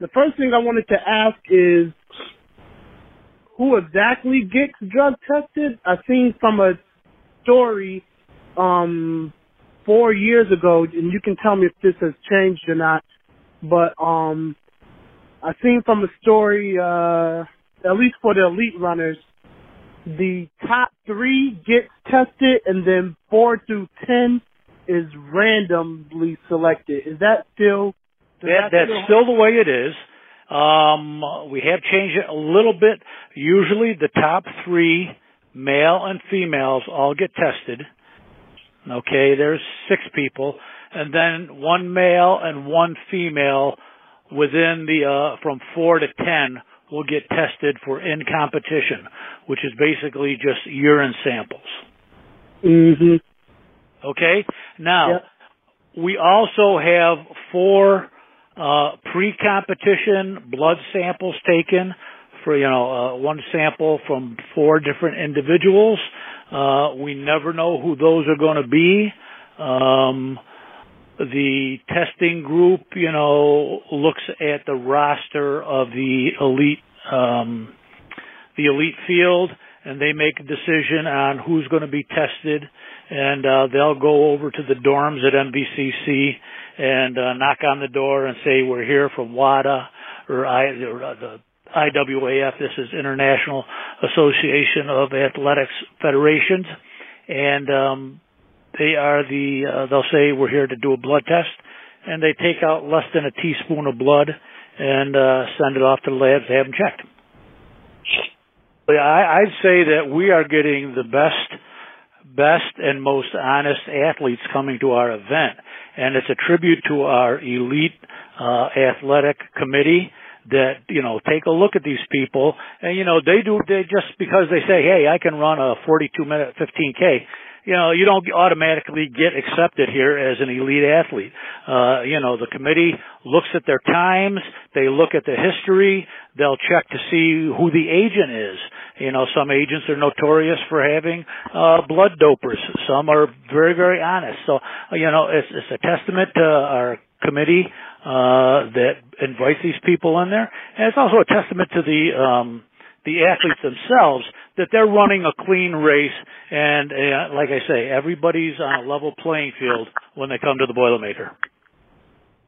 the first thing I wanted to ask is who exactly gets drug tested? I seen from a story um four years ago, and you can tell me if this has changed or not. But um, I seen from a story, uh, at least for the elite runners, the top three gets tested, and then four through ten is randomly selected. Is that still? That, that's still the way it is. Um, we have changed it a little bit. Usually, the top three, male and females, all get tested. Okay, there's six people, and then one male and one female within the uh, from four to ten will get tested for in competition, which is basically just urine samples. Mhm. Okay. Now Yep. we also have four uh, pre-competition blood samples taken for you know uh, one sample from four different individuals. Uh, we never know who those are going to be. Um, the testing group, you know, looks at the roster of the elite, um, the elite field, and they make a decision on who's going to be tested, and uh, they'll go over to the dorms at MVCC and uh, knock on the door and say, "We're here from WADA or, I, or uh, the IAAF. This is International Association of Athletics Federations, and um, they are the. Uh, they'll say we're here to do a blood test, and they take out less than a teaspoon of blood and uh, send it off to the labs to have them checked. I, I'd say that we are getting the best, best and most honest athletes coming to our event, and it's a tribute to our elite uh, athletic committee that you know take a look at these people. And you know they do they just because they say hey I can run a 42 minute 15k you know you don't automatically get accepted here as an elite athlete. Uh you know the committee looks at their times they look at the history they'll check to see who the agent is you know some agents are notorious for having uh blood dopers. Some are very very honest. So you know it's it's a testament to our committee uh, that invites these people in there, and it's also a testament to the um, the athletes themselves that they're running a clean race, and uh, like I say, everybody's on a level playing field when they come to the Boilermaker.